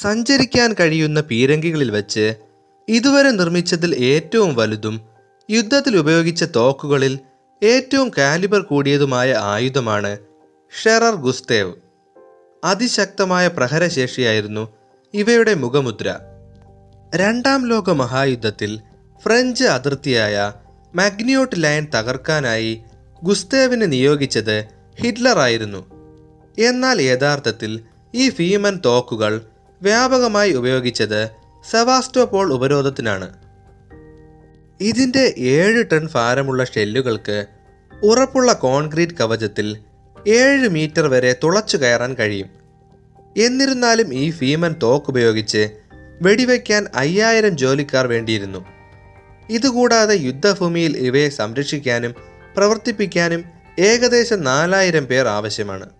സഞ്ചരിക്കാൻ കഴിയുന്ന പീരങ്കികളിൽ വെച്ച് ഇതുവരെ നിർമ്മിച്ചതിൽ ഏറ്റവും വലുതും യുദ്ധത്തിൽ ഉപയോഗിച്ച തോക്കുകളിൽ ഏറ്റവും കാലിബർ കൂടിയതുമായ ആയുധമാണ് ഷെറർ ഗുസ്തേവ്. അതിശക്തമായ പ്രഹരശേഷിയായിരുന്നു ഇവയുടെ മുഖമുദ്ര. രണ്ടാം ലോക മഹായുദ്ധത്തിൽ ഫ്രഞ്ച് അതിർത്തിയായ മാഗ്നിയോട്ട് ലൈൻ തകർക്കാനായി ഗുസ്തേവിനെ നിയോഗിച്ചത് ഹിറ്റ്ലർ ആയിരുന്നു എന്നാൽ യഥാർത്ഥത്തിൽ ഈ ഫീമൻ തോക്കുകൾ വ്യാപകമായി ഉപയോഗിച്ചത് സെവാസ്റ്റോപോൾ ഉപരോധത്തിനാണ്. ഇതിന്റെ ഏഴ് ടൺ ഭാരമുള്ള ഷെല്ലുകൾക്ക് ഉറപ്പുള്ള കോൺക്രീറ്റ് കവചത്തിൽ ഏഴ് മീറ്റർ വരെ തുളച്ചു കയറാൻ കഴിയും. എന്നിരുന്നാലും ഈ ഭീമൻ തോക്കുപയോഗിച്ച് വെടിവെക്കാൻ അയ്യായിരം ജോലിക്കാർ വേണ്ടിയിരുന്നു. ഇതുകൂടാതെ യുദ്ധഭൂമിയിൽ ഇവയെ സംരക്ഷിക്കാനും പ്രവർത്തിപ്പിക്കാനും ഏകദേശം നാലായിരം പേർ ആവശ്യമാണ്.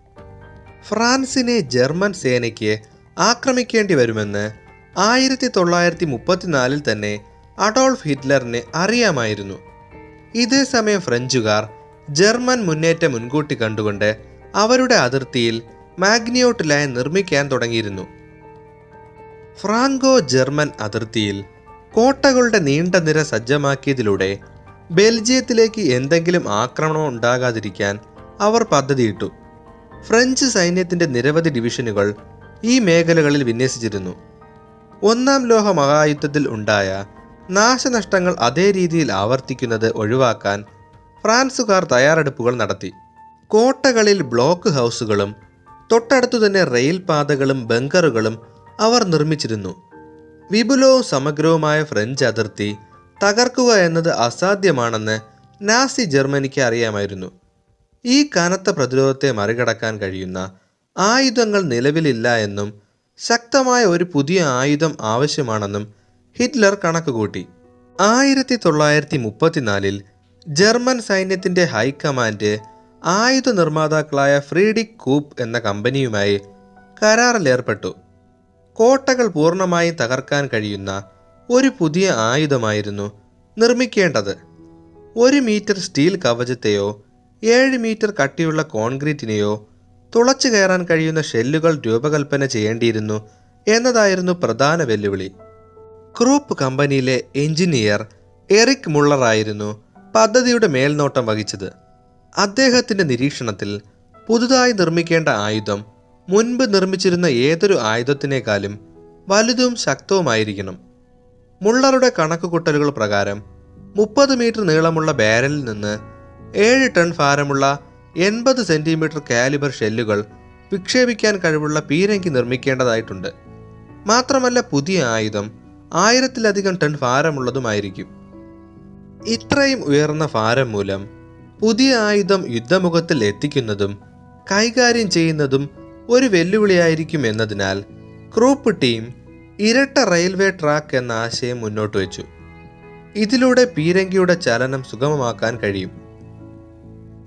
ഫ്രാൻസിനെ ജർമ്മൻ സേനയ്ക്ക് ആക്രമിക്കേണ്ടി വരുമെന്ന് ആയിരത്തി തൊള്ളായിരത്തി മുപ്പത്തിനാലിൽ തന്നെ അഡോൾഫ് ഹിറ്റ്ലറിന് അറിയാമായിരുന്നു. ഇതേസമയം ഫ്രഞ്ചുകാർ ജർമ്മൻ മുന്നേറ്റം മുൻകൂട്ടി കണ്ടുകൊണ്ട് അവരുടെ അതിർത്തിയിൽ മാഗ്നിയോട്ട് ലൈൻ നിർമ്മിക്കാൻ തുടങ്ങിയിരുന്നു. ഫ്രാങ്കോ ജർമ്മൻ അതിർത്തിയിൽ കോട്ടകളുടെ നീണ്ട നിര സജ്ജമാക്കിയതിലൂടെ ബെൽജിയത്തിലേക്ക് എന്തെങ്കിലും ആക്രമണം ഉണ്ടാകാതിരിക്കാൻ അവർ പദ്ധതിയിട്ടു. ഫ്രഞ്ച് സൈന്യത്തിന്റെ നിരവധി ഡിവിഷനുകൾ ഈ മേഖലകളിൽ വിന്യസിച്ചിരുന്നു. ഒന്നാം ലോക മഹായുദ്ധത്തിൽ ഉണ്ടായ നാശനഷ്ടങ്ങൾ അതേ രീതിയിൽ ആവർത്തിക്കുന്നത് ഒഴിവാക്കാൻ ഫ്രാൻസുകാർ തയ്യാറെടുപ്പുകൾ നടത്തി. കോട്ടകളിൽ ബ്ലോക്ക് ഹൗസുകളും തൊട്ടടുത്തു തന്നെ റെയിൽ പാതകളും ബങ്കറുകളും അവർ നിർമ്മിച്ചിരുന്നു. വിപുലവും സമഗ്രവുമായ ഫ്രഞ്ച് അതിർത്തി തകർക്കുക എന്നത് അസാധ്യമാണെന്ന് നാസി ജർമ്മനിക്ക് അറിയാമായിരുന്നു. ഈ കനത്ത പ്രതിരോധത്തെ മറികടക്കാൻ കഴിയുന്ന ആയുധങ്ങൾ നിലവിലില്ല എന്നും ശക്തമായ ഒരു പുതിയ ആയുധം ആവശ്യമാണെന്നും ഹിറ്റ്ലർ കണക്കുകൂട്ടി. ആയിരത്തി തൊള്ളായിരത്തി മുപ്പത്തിനാലിൽ ജർമ്മൻ സൈന്യത്തിന്റെ ഹൈക്കമാൻഡ് ആയുധ നിർമ്മാതാക്കളായ ഫ്രീഡിക് കൂപ്പ് എന്ന കമ്പനിയുമായി കരാറിലേർപ്പെട്ടു. കോട്ടകൾ പൂർണമായി തകർക്കാൻ കഴിയുന്ന ഒരു പുതിയ ആയുധമായിരുന്നു നിർമ്മിക്കേണ്ടത്. ഒരു മീറ്റർ സ്റ്റീൽ കവചത്തെയോ ഏഴ് മീറ്റർ കട്ടിയുള്ള കോൺക്രീറ്റിനെയോ തുളച്ചു കയറാൻ കഴിയുന്ന ഷെല്ലുകൾ രൂപകൽപ്പന ചെയ്യേണ്ടിയിരുന്നു എന്നതായിരുന്നു പ്രധാന വെല്ലുവിളി. ക്രൂപ്പ് കമ്പനിയിലെ എഞ്ചിനീയർ എറിക് മുള്ളറായിരുന്നു പദ്ധതിയുടെ മേൽനോട്ടം വഹിച്ചത്. അദ്ദേഹത്തിന്റെ നിരീക്ഷണത്തിൽ പുതുതായി നിർമ്മിക്കേണ്ട ആയുധം മുൻപ് നിർമ്മിച്ചിരുന്ന ഏതൊരു ആയുധത്തിനേക്കാളും വലുതും ശക്തവുമായിരിക്കണം. മുള്ളറുടെ കണക്കുകൂട്ടലുകൾ പ്രകാരം മുപ്പത് മീറ്റർ നീളമുള്ള ബാരലിൽ നിന്ന് ഏഴ് ടൺ ഭാരമുള്ള എൺപത് സെന്റിമീറ്റർ കാലിബർ ഷെല്ലുകൾ വിക്ഷേപിക്കാൻ കഴിവുള്ള പീരങ്കി നിർമ്മിക്കേണ്ടതായിട്ടുണ്ട്. മാത്രമല്ല പുതിയ ആയുധം ആയിരത്തിലധികം ടൺ ഭാരമുള്ളതുമായിരിക്കും. ഇത്രയും ഉയർന്ന ഭാരം മൂലം പുതിയ ആയുധം യുദ്ധമുഖത്തിൽ എത്തിക്കുന്നതും കൈകാര്യം ചെയ്യുന്നതും ഒരു വെല്ലുവിളിയായിരിക്കും എന്നതിനാൽ ക്രൂപ്പ് ടീം ഇരട്ട റെയിൽവേ ട്രാക്ക് എന്ന ആശയം മുന്നോട്ട് വെച്ചു. ഇതിലൂടെ പീരങ്കിയുടെ ചലനം സുഗമമാക്കാൻ കഴിയും.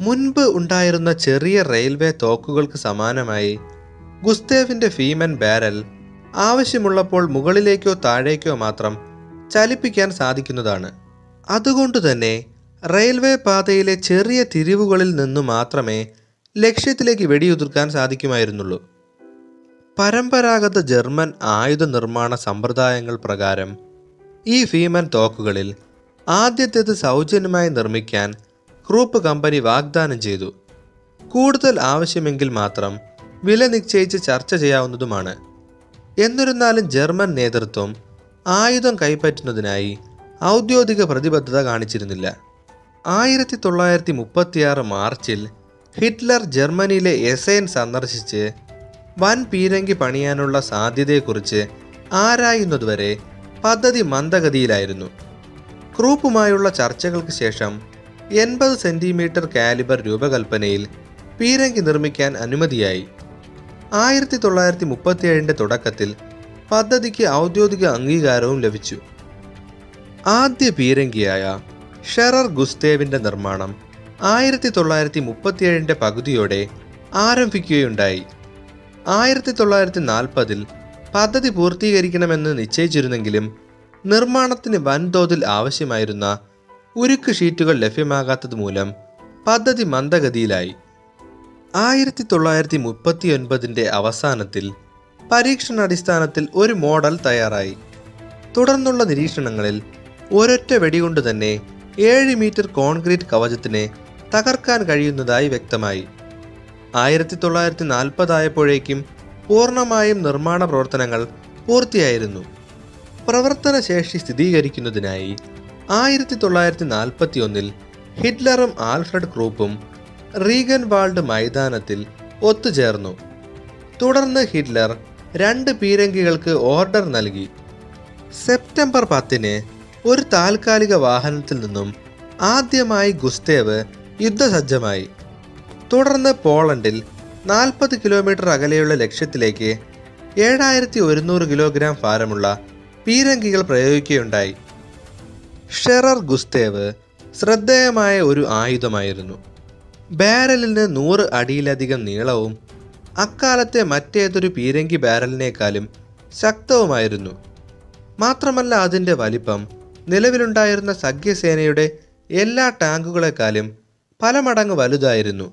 മുൻപ് ഉണ്ടായിരുന്ന ചെറിയ റെയിൽവേ തോക്കുകൾക്ക് സമാനമായി ഗുസ്തേവിന്റെ ഫീമൻ ബാരൽ ആവശ്യമുള്ളപ്പോൾ മുകളിലേക്കോ താഴേക്കോ മാത്രം ചലിപ്പിക്കാൻ സാധിക്കുന്നതാണ്. അതുകൊണ്ട് തന്നെ റെയിൽവേ പാതയിലെ ചെറിയ തിരിവുകളിൽ നിന്നു മാത്രമേ ലക്ഷ്യത്തിലേക്ക് വെടിയുതിർക്കാൻ സാധിക്കുമായിരുന്നുള്ളൂ. പരമ്പരാഗത ജർമ്മൻ ആയുധ നിർമ്മാണ സമ്പ്രദായങ്ങൾ പ്രകാരം ഈ ഫീമൻ തോക്കുകളിൽ ആദ്യത്തേത് സൗജന്യമായി നിർമ്മിക്കാൻ ക്രൂപ്പ് കമ്പനി വാഗ്ദാനം ചെയ്തു. കൂടുതൽ ആവശ്യമെങ്കിൽ മാത്രം വില നിശ്ചയിച്ച് ചർച്ച ചെയ്യാവുന്നതുമാണ്. എന്നിരുന്നാലും ജർമ്മൻ നേതൃത്വം ആയുധം കൈപ്പറ്റുന്നതിനായി ഔദ്യോഗിക പ്രതിബദ്ധത കാണിച്ചിരുന്നില്ല. ആയിരത്തി തൊള്ളായിരത്തി മുപ്പത്തിയാറ് മാർച്ചിൽ ഹിറ്റ്ലർ ജർമ്മനിയിലെ എസൈൻ സന്ദർശിച്ച് വൻ പീരങ്കി പണിയാനുള്ള സാധ്യതയെക്കുറിച്ച് ആരായുന്നതുവരെ പദ്ധതി മന്ദഗതിയിലായിരുന്നു. ക്രൂപ്പുമായുള്ള ചർച്ചകൾക്ക് ശേഷം എൺപത് സെന്റിമീറ്റർ കാലിബർ രൂപകൽപ്പനയിൽ പീരങ്കി നിർമ്മിക്കാൻ അനുമതിയായി. ആയിരത്തി തൊള്ളായിരത്തി മുപ്പത്തിയേഴിന്റെ തുടക്കത്തിൽ പദ്ധതിക്ക് ഔദ്യോഗിക അംഗീകാരവും ലഭിച്ചു. ആദ്യ പീരങ്കിയായ ഷെറർ ഗുസ്തേവിന്റെ നിർമ്മാണം ആയിരത്തി തൊള്ളായിരത്തി മുപ്പത്തിയേഴിന്റെ പകുതിയോടെ ആരംഭിക്കുകയുണ്ടായി. ആയിരത്തി തൊള്ളായിരത്തി നാൽപ്പതിൽ പദ്ധതി പൂർത്തീകരിക്കണമെന്ന് നിശ്ചയിച്ചിരുന്നെങ്കിലും നിർമ്മാണത്തിന് വൻതോതിൽ ആവശ്യമായിരുന്ന ഉരുക്ക് ഷീറ്റുകൾ ലഭ്യമാകാത്തത് മൂലം പദ്ധതി മന്ദഗതിയിലായി. ആയിരത്തി തൊള്ളായിരത്തി മുപ്പത്തി ഒൻപതിന്റെ അവസാനത്തിൽ പരീക്ഷണാടിസ്ഥാനത്തിൽ ഒരു മോഡൽ തയ്യാറായി. തുടർന്നുള്ള നിരീക്ഷണങ്ങളിൽ ഒരൊറ്റ വെടികൊണ്ട് തന്നെ ഏഴ് മീറ്റർ കോൺക്രീറ്റ് കവചത്തിനെ തകർക്കാൻ കഴിയുന്നതായി വ്യക്തമായി. ആയിരത്തി തൊള്ളായിരത്തി നാൽപ്പതായപ്പോഴേക്കും പൂർണമായും നിർമ്മാണ പ്രവർത്തനങ്ങൾ പൂർത്തിയായിരുന്നു. പ്രവർത്തനശേഷി സ്ഥിരീകരിക്കുന്നതിനായി ആയിരത്തി തൊള്ളായിരത്തി നാൽപ്പത്തി ഒന്നിൽ ഹിറ്റ്ലറും ആൽഫ്രഡ് ക്രൂപ്പും റീഗൻ വാൾഡ് മൈതാനത്തിൽ ഒത്തുചേർന്നു. തുടർന്ന് ഹിറ്റ്ലർ രണ്ട് പീരങ്കികൾക്ക് ഓർഡർ നൽകി. സെപ്റ്റംബർ പത്തിന് ഒരു താൽക്കാലിക വാഹനത്തിൽ നിന്നും ആദ്യമായി ഗുസ്തേവ് യുദ്ധസജ്ജമായി. തുടർന്ന് പോളണ്ടിൽ നാൽപ്പത് കിലോമീറ്റർ അകലെയുള്ള ലക്ഷ്യത്തിലേക്ക് ഏഴായിരത്തി ഒരുന്നൂറ് കിലോഗ്രാം ഭാരമുള്ള പീരങ്കികൾ പ്രയോഗിക്കുകയുണ്ടായി. ഷെറർ ഗുസ്തേവ് ശ്രദ്ധേയമായ ഒരു ആയുധമായിരുന്നു. ബാരലിന് നൂറ് അടിയിലധികം നീളവും അക്കാലത്തെ മറ്റേതൊരു പീരങ്കി ബാരലിനേക്കാളും ശക്തവുമായിരുന്നു. മാത്രമല്ല അതിന്റെ വലിപ്പം നിലവിലുണ്ടായിരുന്ന സഖ്യസേനയുടെ എല്ലാ ടാങ്കുകളെക്കാളും പല മടങ്ങ് വലുതായിരുന്നു.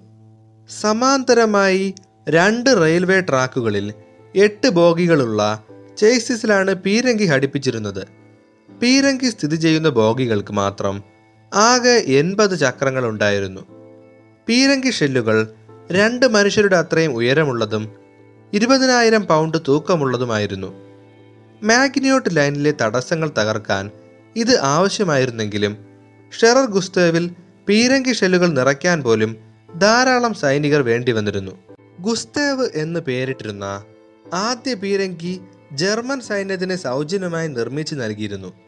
സമാന്തരമായി രണ്ട് റെയിൽവേ ട്രാക്കുകളിൽ എട്ട് ബോഗികളുള്ള ചേസിസിലാണ് പീരങ്കി ഘടിപ്പിച്ചിരുന്നത്. പീരങ്കി സ്ഥിതി ചെയ്യുന്ന ബോഗികൾക്ക് മാത്രം ആകെ എൺപത് ചക്രങ്ങൾ ഉണ്ടായിരുന്നു പീരങ്കി ഷെല്ലുകൾ രണ്ട് മനുഷ്യരുടെ അത്രയും ഉയരമുള്ളതും ഇരുപതിനായിരം പൗണ്ട് തൂക്കമുള്ളതുമായിരുന്നു. മാഗ്നിയോട്ട് ലൈനിലെ തടസ്സങ്ങൾ തകർക്കാൻ ഇത് ആവശ്യമായിരുന്നെങ്കിലും ഷെറർ ഗുസ്തേവിൽ പീരങ്കി ഷെല്ലുകൾ നിറയ്ക്കാൻ പോലും ധാരാളം സൈനികർ വേണ്ടി വന്നിരുന്നു ഗുസ്തേവ് എന്ന് പേരിട്ടിരുന്ന ആദ്യ പീരങ്കി ജർമ്മൻ സൈന്യത്തിന് സൗജന്യമായി നിർമ്മിച്ചു നൽകിയിരുന്നു.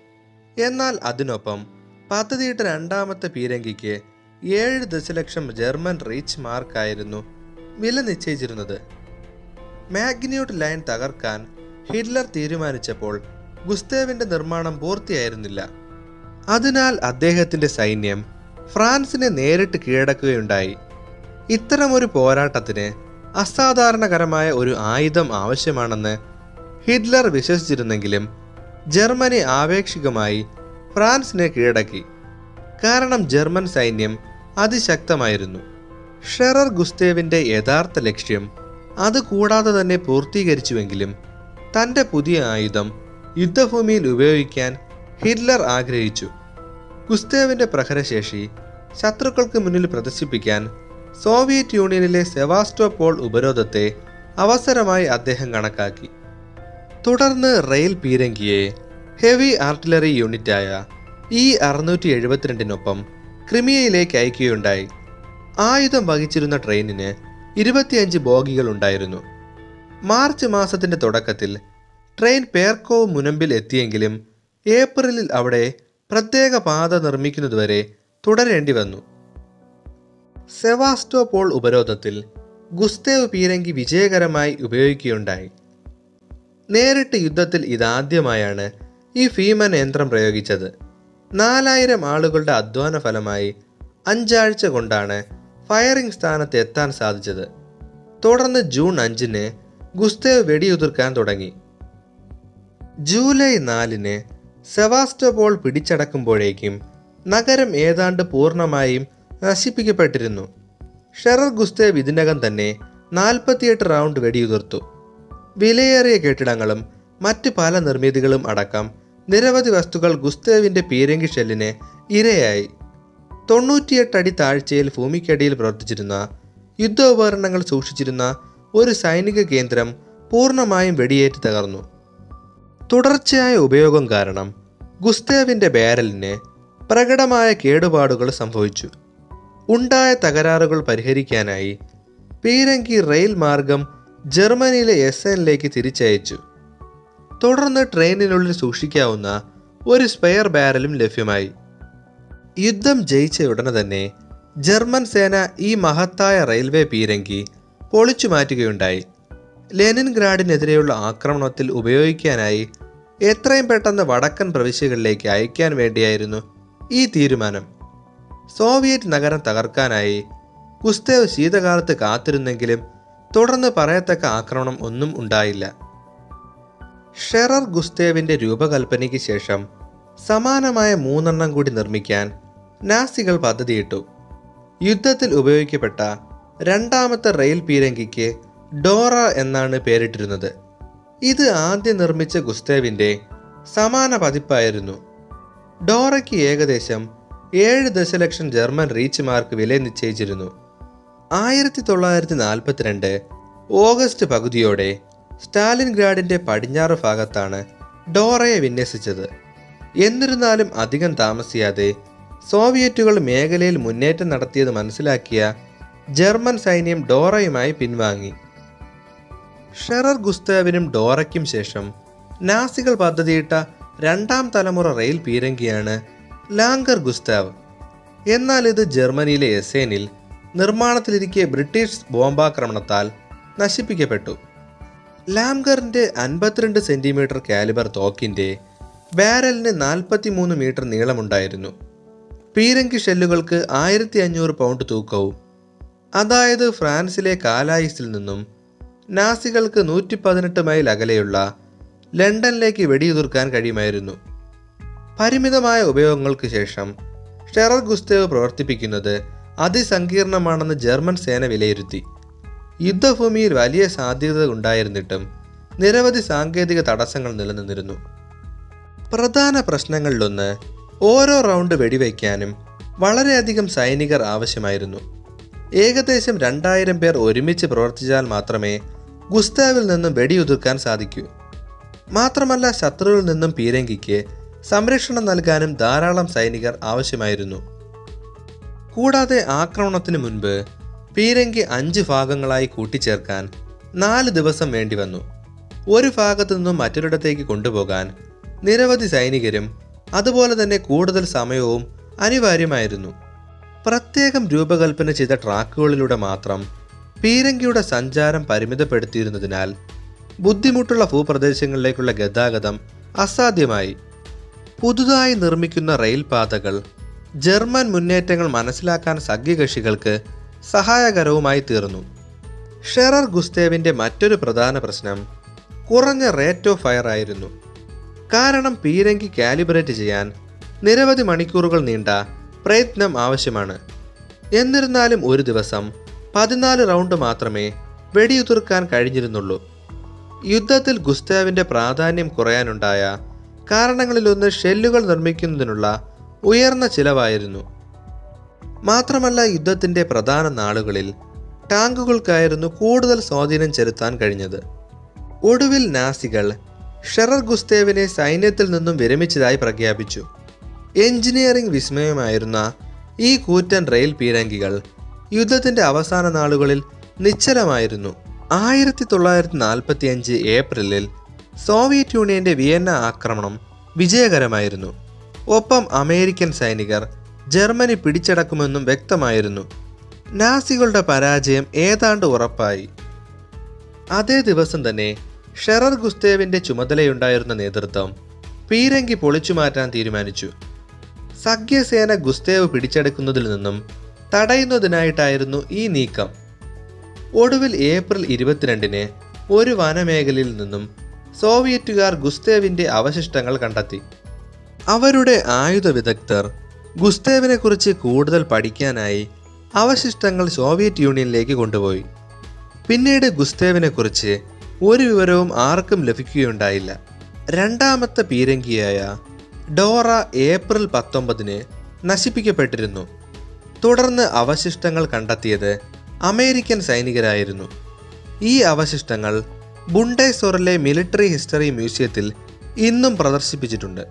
എന്നാൽ അതിനൊപ്പം പദ്ധതിയുടെ രണ്ടാമത്തെ പീരങ്കിക്ക് ഏഴ് ദശലക്ഷം ജർമ്മൻ റീച്ച് മാർക്കായിരുന്നു വില നിശ്ചയിച്ചിരുന്നത്. മാഗ്നിയൂട്ട് ലൈൻ തകർക്കാൻ ഹിറ്റ്ലർ തീരുമാനിച്ചപ്പോൾ ഗുസ്തേവിന്റെ നിർമ്മാണം പൂർത്തിയായിരുന്നില്ല. അതിനാൽ അദ്ദേഹത്തിന്റെ സൈന്യം ഫ്രാൻസിനെ നേരിട്ട് കീഴടക്കുകയുണ്ടായി. ഇത്തരമൊരു പോരാട്ടത്തിന് അസാധാരണകരമായ ഒരു ആയുധം ആവശ്യമാണെന്ന് ഹിറ്റ്ലർ വിശ്വസിച്ചിരുന്നെങ്കിലും ജർമ്മനി ആപേക്ഷികമായി ഫ്രാൻസിനെ കീഴടക്കി. കാരണം ജർമ്മൻ സൈന്യം അതിശക്തമായിരുന്നു. ഷെറർ ഗുസ്തേവിന്റെ യഥാർത്ഥ ലക്ഷ്യം അത് കൂടാതെ തന്നെ പൂർത്തീകരിച്ചുവെങ്കിലും തന്റെ പുതിയ ആയുധം യുദ്ധഭൂമിയിൽ ഉപയോഗിക്കാൻ ഹിറ്റ്ലർ ആഗ്രഹിച്ചു. ഗുസ്തേവിന്റെ പ്രഹരശേഷി ശത്രുക്കൾക്ക് മുന്നിൽ പ്രദർശിപ്പിക്കാൻ സോവിയറ്റ് യൂണിയനിലെ സെവാസ്റ്റോപോൾ ഉപരോധത്തെ അവസരമായി അദ്ദേഹം കണക്കാക്കി. തുടർന്ന് റെയിൽ പീരങ്കിയെ ഹെവി ആർട്ടിലറി യൂണിറ്റായ ഇ അറുന്നൂറ്റി എഴുപത്തിരണ്ടിനൊപ്പം ക്രിമിയയിലേക്ക് അയക്കുകയുണ്ടായി. ആയുധം വഹിച്ചിരുന്ന ട്രെയിനിന് ഇരുപത്തിയഞ്ച് ബോഗികൾ ഉണ്ടായിരുന്നു മാർച്ച് മാസത്തിന്റെ തുടക്കത്തിൽ ട്രെയിൻ പേർക്കോവ് മുനമ്പിൽ എത്തിയെങ്കിലും ഏപ്രിലിൽ അവിടെ പ്രത്യേക പാത നിർമ്മിക്കുന്നതുവരെ തുടരേണ്ടി വന്നു. സെവാസ്റ്റോപോൾ ഉപരോധത്തിൽ ഗുസ്തേവ് പീരങ്കി വിജയകരമായി ഉപയോഗിക്കുകയുണ്ടായി. നേരിട്ട് യുദ്ധത്തിൽ ഇതാദ്യമായാണ് ഈ ഭീമൻ യന്ത്രം പ്രയോഗിച്ചത്. നാലായിരം ആളുകളുടെ അധ്വാന ഫലമായി അഞ്ചാഴ്ച കൊണ്ടാണ് ഫയറിംഗ് സ്ഥാനത്ത് എത്താൻ സാധിച്ചത്. തുടർന്ന് ജൂൺ അഞ്ചിന് ഗുസ്തേവ് വെടിയുതിർക്കാൻ തുടങ്ങി. ജൂലൈ നാലിന് സെവാസ്റ്റോപോൾ പിടിച്ചടക്കുമ്പോഴേക്കും നഗരം ഏതാണ്ട് പൂർണമായും നശിപ്പിക്കപ്പെട്ടിരുന്നു. ഷെറർ ഗുസ്തേവ് ഇതിനകം തന്നെ നാൽപ്പത്തിയെട്ട് റൗണ്ട് വെടിയുതിർത്തു. വിലയേറിയ കെട്ടിടങ്ങളും മറ്റ് പല നിർമ്മിതികളും അടക്കം നിരവധി വസ്തുക്കൾ ഗുസ്തേവിന്റെ പീരങ്കി ഷെല്ലിന് ഇരയായി. തൊണ്ണൂറ്റിയെട്ട് അടി താഴ്ചയിൽ ഭൂമിക്കടിയിൽ പ്രവർത്തിച്ചിരുന്ന യുദ്ധോപകരണങ്ങൾ സൂക്ഷിച്ചിരുന്ന ഒരു സൈനിക കേന്ദ്രം പൂർണമായും വെടിയേറ്റ് തകർന്നു. തുടർച്ചയായ ഉപയോഗം കാരണം ഗുസ്തേവിന്റെ ബാരലിന് പ്രകടമായ കേടുപാടുകൾ സംഭവിച്ചു. ഉണ്ടായ തകരാറുകൾ പരിഹരിക്കാനായി പീരങ്കി റെയിൽ മാർഗം ജർമ്മനിയിലെ എസ് എന്നിലേക്ക് തിരിച്ചയച്ചു. തുടർന്ന് ട്രെയിനിനുള്ളിൽ സൂക്ഷിക്കാവുന്ന ഒരു സ്പെയർ ബാരലും ലഭ്യമായി. യുദ്ധം ജയിച്ച ഉടനെ തന്നെ ജർമ്മൻ സേന ഈ മഹത്തായ റെയിൽവേ പീരങ്കി പൊളിച്ചു മാറ്റുകയുണ്ടായി. ലെനിൻഗ്രാഡിനെതിരെയുള്ള ആക്രമണത്തിൽ ഉപയോഗിക്കാനായി എത്രയും പെട്ടെന്ന് വടക്കൻ പ്രവിശ്യകളിലേക്ക് അയക്കാൻ വേണ്ടിയായിരുന്നു ഈ തീരുമാനം. സോവിയറ്റ് നഗരം തകർക്കാനായി കുസ്തേവ് ശീതകാലത്ത് കാത്തിരുന്നെങ്കിലും തുടർന്ന് പറയത്തക്ക ആക്രമണം ഒന്നും ഉണ്ടായില്ല. ഷെറർ ഗുസ്തേവിന്റെ രൂപകൽപ്പനയ്ക്ക് ശേഷം സമാനമായ മൂന്നെണ്ണം കൂടി നിർമ്മിക്കാൻ നാസികൾ പദ്ധതിയിട്ടു. യുദ്ധത്തിൽ ഉപയോഗിക്കപ്പെട്ട രണ്ടാമത്തെ റെയിൽ പീരങ്കിക്ക് ഡോറ എന്നാണ് പേരിട്ടിരുന്നത്. ഇത് ആദ്യം നിർമ്മിച്ച ഗുസ്തേവിന്റെ സമാന പതിപ്പായിരുന്നു. ഡോറയ്ക്ക് ഏകദേശം ഏഴ് ദശലക്ഷം ജർമ്മൻ റീച്ച് മാർക്ക് വില നിശ്ചയിച്ചിരുന്നു ആയിരത്തി തൊള്ളായിരത്തി നാൽപ്പത്തിരണ്ട് ഓഗസ്റ്റ് പകുതിയോടെ സ്റ്റാലിൻഗ്രാഡിന്റെ പടിഞ്ഞാറ് ഭാഗത്താണ് ഡോറയെ വിന്യസിച്ചത്. എന്നിരുന്നാലും അധികം താമസിയാതെ സോവിയറ്റുകൾ മേഖലയിൽ മുന്നേറ്റം നടത്തിയത് മനസ്സിലാക്കിയ ജർമ്മൻ സൈന്യം ഡോറയുമായി പിൻവാങ്ങി. ഷെറർ ഗുസ്താവിനും ഡോറയ്ക്കും ശേഷം നാസികൾ പദ്ധതിയിട്ട രണ്ടാം തലമുറ റെയിൽ പീരങ്കിയാണ് ലാങ്കർ ഗുസ്താവ്. എന്നാൽ ഇത് ജർമ്മനിയിലെ എസേനിൽ നിർമ്മാണത്തിലിരിക്കെ ബ്രിട്ടീഷ് ബോംബാക്രമണത്താൽ നശിപ്പിക്കപ്പെട്ടു. ലാംഗറിന്റെ അൻപത്തിരണ്ട് സെന്റിമീറ്റർ കാലിബർ തോക്കിന്റെ ബാരലിന് നാൽപ്പത്തിമൂന്ന് മീറ്റർ നീളമുണ്ടായിരുന്നു. പീരങ്കി ഷെല്ലുകൾക്ക് ആയിരത്തി അഞ്ഞൂറ് പൗണ്ട് തൂക്കവും അതായത് ഫ്രാൻസിലെ കാലായിസിൽ നിന്നും നാസികൾക്ക് നൂറ്റി പതിനെട്ട് മൈൽ അകലെയുള്ള ലണ്ടനിലേക്ക് വെടിയുതിർക്കാൻ കഴിയുമായിരുന്നു. പരിമിതമായ ഉപയോഗങ്ങൾക്ക് ശേഷം ഷെറർ ഗുസ്തേവ് പ്രവർത്തിപ്പിക്കുന്നത് അതിസങ്കീർണമാണെന്ന് ജർമ്മൻ സേന വിലയിരുത്തി. യുദ്ധഭൂമിയിൽ വലിയ സാധ്യത ഉണ്ടായിരുന്നിട്ടും നിരവധി സാങ്കേതിക തടസ്സങ്ങൾ നിലനിന്നിരുന്നു. പ്രധാന പ്രശ്നങ്ങളിലൊന്ന് ഓരോ റൗണ്ട് വെടിവയ്ക്കാനും വളരെയധികം സൈനികർ ആവശ്യമായിരുന്നു. ഏകദേശം രണ്ടായിരം പേർ ഒരുമിച്ച് പ്രവർത്തിച്ചാൽ മാത്രമേ ഗുസ്താവിൽ നിന്നും വെടിയുതിർക്കാൻ സാധിക്കൂ. മാത്രമല്ല ശത്രുവിൽ നിന്നും പീരങ്കിക്ക് സംരക്ഷണം നൽകാനും ധാരാളം സൈനികർ ആവശ്യമായിരുന്നു. കൂടാതെ ആക്രമണത്തിന് മുൻപ് പീരങ്കി അഞ്ച് ഭാഗങ്ങളായി കൂട്ടിച്ചേർക്കാൻ നാല് ദിവസം വേണ്ടി വന്നു. ഒരു ഭാഗത്തു നിന്നും മറ്റൊരിടത്തേക്ക് കൊണ്ടുപോകാൻ നിരവധി സൈനികരും അതുപോലെ തന്നെ കൂടുതൽ സമയവും അനിവാര്യമായിരുന്നു. പ്രത്യേകം രൂപകൽപ്പന ചെയ്ത ട്രാക്കുകളിലൂടെ മാത്രം പീരങ്കിയുടെ സഞ്ചാരം പരിമിതപ്പെടുത്തിയിരുന്നതിനാൽ ബുദ്ധിമുട്ടുള്ള ഭൂപ്രദേശങ്ങളിലേക്കുള്ള ഗതാഗതം അസാധ്യമായി. പുതുതായി നിർമ്മിക്കുന്ന റെയിൽ പാതകൾ ജർമ്മൻ മുന്നേറ്റങ്ങൾ മനസ്സിലാക്കാൻ സഖ്യകക്ഷികൾക്ക് സഹായകരവുമായി തീർന്നു. ഷെറർ ഗുസ്തേവിന്റെ മറ്റൊരു പ്രധാന പ്രശ്നം കുറഞ്ഞ റേറ്റ് ഓഫ് ഫയർ ആയിരുന്നു. കാരണം പീരങ്കി കാലിബ്രേറ്റ് ചെയ്യാൻ നിരവധി മണിക്കൂറുകൾ നീണ്ട പ്രയത്നം ആവശ്യമാണ്. എന്നിരുന്നാലും ഒരു ദിവസം പതിനാല് റൗണ്ട് മാത്രമേ വെടിയുതിർക്കാൻ കഴിഞ്ഞിരുന്നുള്ളൂ. യുദ്ധത്തിൽ ഗുസ്താവിന്റെ പ്രാധാന്യം കുറയാനുണ്ടായ കാരണങ്ങളിലൊന്ന് ഷെല്ലുകൾ നിർമ്മിക്കുന്നതിനുള്ള ഉയർന്ന ചിലവായിരുന്നു. മാത്രമല്ല യുദ്ധത്തിന്റെ പ്രധാന നാളുകളിൽ ടാങ്കുകൾക്കായിരുന്നു കൂടുതൽ സ്വാധീനം ചെലുത്താൻ കഴിഞ്ഞത്. ഒടുവിൽ നാസികൾ ഷെറർ ഗുസ്തേവിനെ സൈന്യത്തിൽ നിന്നും വിരമിച്ചതായി പ്രഖ്യാപിച്ചു. എഞ്ചിനീയറിംഗ് വിസ്മയമായിരുന്ന ഈ കൂറ്റൻ റെയിൽ പീരങ്കികൾ യുദ്ധത്തിന്റെ അവസാന നാളുകളിൽ നിശ്ചലമായിരുന്നു. ആയിരത്തി തൊള്ളായിരത്തി നാൽപ്പത്തി അഞ്ച് ഏപ്രിലിൽ സോവിയറ്റ് യൂണിയന്റെ വിയന്ന ആക്രമണം വിജയകരമായിരുന്നു. ഒപ്പം അമേരിക്കൻ സൈനികർ ജർമ്മനി പിടിച്ചടക്കുമെന്നും വ്യക്തമായിരുന്നു. നാസികളുടെ പരാജയം ഏതാണ്ട് ഉറപ്പായി. അതേ ദിവസം തന്നെ ഷെറർ ഗുസ്തേവിന്റെ ചുമതലയുണ്ടായിരുന്ന നേതൃത്വം പീരങ്കി പൊളിച്ചു മാറ്റാൻ തീരുമാനിച്ചു. സഖ്യസേന ഗുസ്തേവ് പിടിച്ചെടുക്കുന്നതിൽ നിന്നും തടയുന്നതിനായിട്ടായിരുന്നു ഈ നീക്കം. ഒടുവിൽ ഏപ്രിൽ ഇരുപത്തിരണ്ടിന് ഒരു വനമേഖലയിൽ നിന്നും സോവിയറ്റുകാർ ഗുസ്തേവിന്റെ അവശിഷ്ടങ്ങൾ കണ്ടെത്തി. അവരുടെ ആയുധ വിദഗ്ധർ ഗുസ്തേവിനെ കുറിച്ച് കൂടുതൽ പഠിക്കാനായി അവശിഷ്ടങ്ങൾ സോവിയറ്റ് യൂണിയനിലേക്ക് കൊണ്ടുപോയി. പിന്നീട് ഗുസ്തേവിനെ കുറിച്ച് ഒരു വിവരവും ആർക്കും ലഭിക്കുകയുണ്ടായില്ല. രണ്ടാമത്തെ പീരങ്കിയായ ഡോറ ഏപ്രിൽ പത്തൊമ്പതിന് നശിപ്പിക്കപ്പെട്ടിരുന്നു. തുടർന്ന് അവശിഷ്ടങ്ങൾ കണ്ടെത്തിയത് അമേരിക്കൻ സൈനികരായിരുന്നു. ഈ അവശിഷ്ടങ്ങൾ ബുണ്ടേസോറിലെ മിലിറ്ററി ഹിസ്റ്ററി മ്യൂസിയത്തിൽ ഇന്നും പ്രദർശിപ്പിച്ചിട്ടുണ്ട്.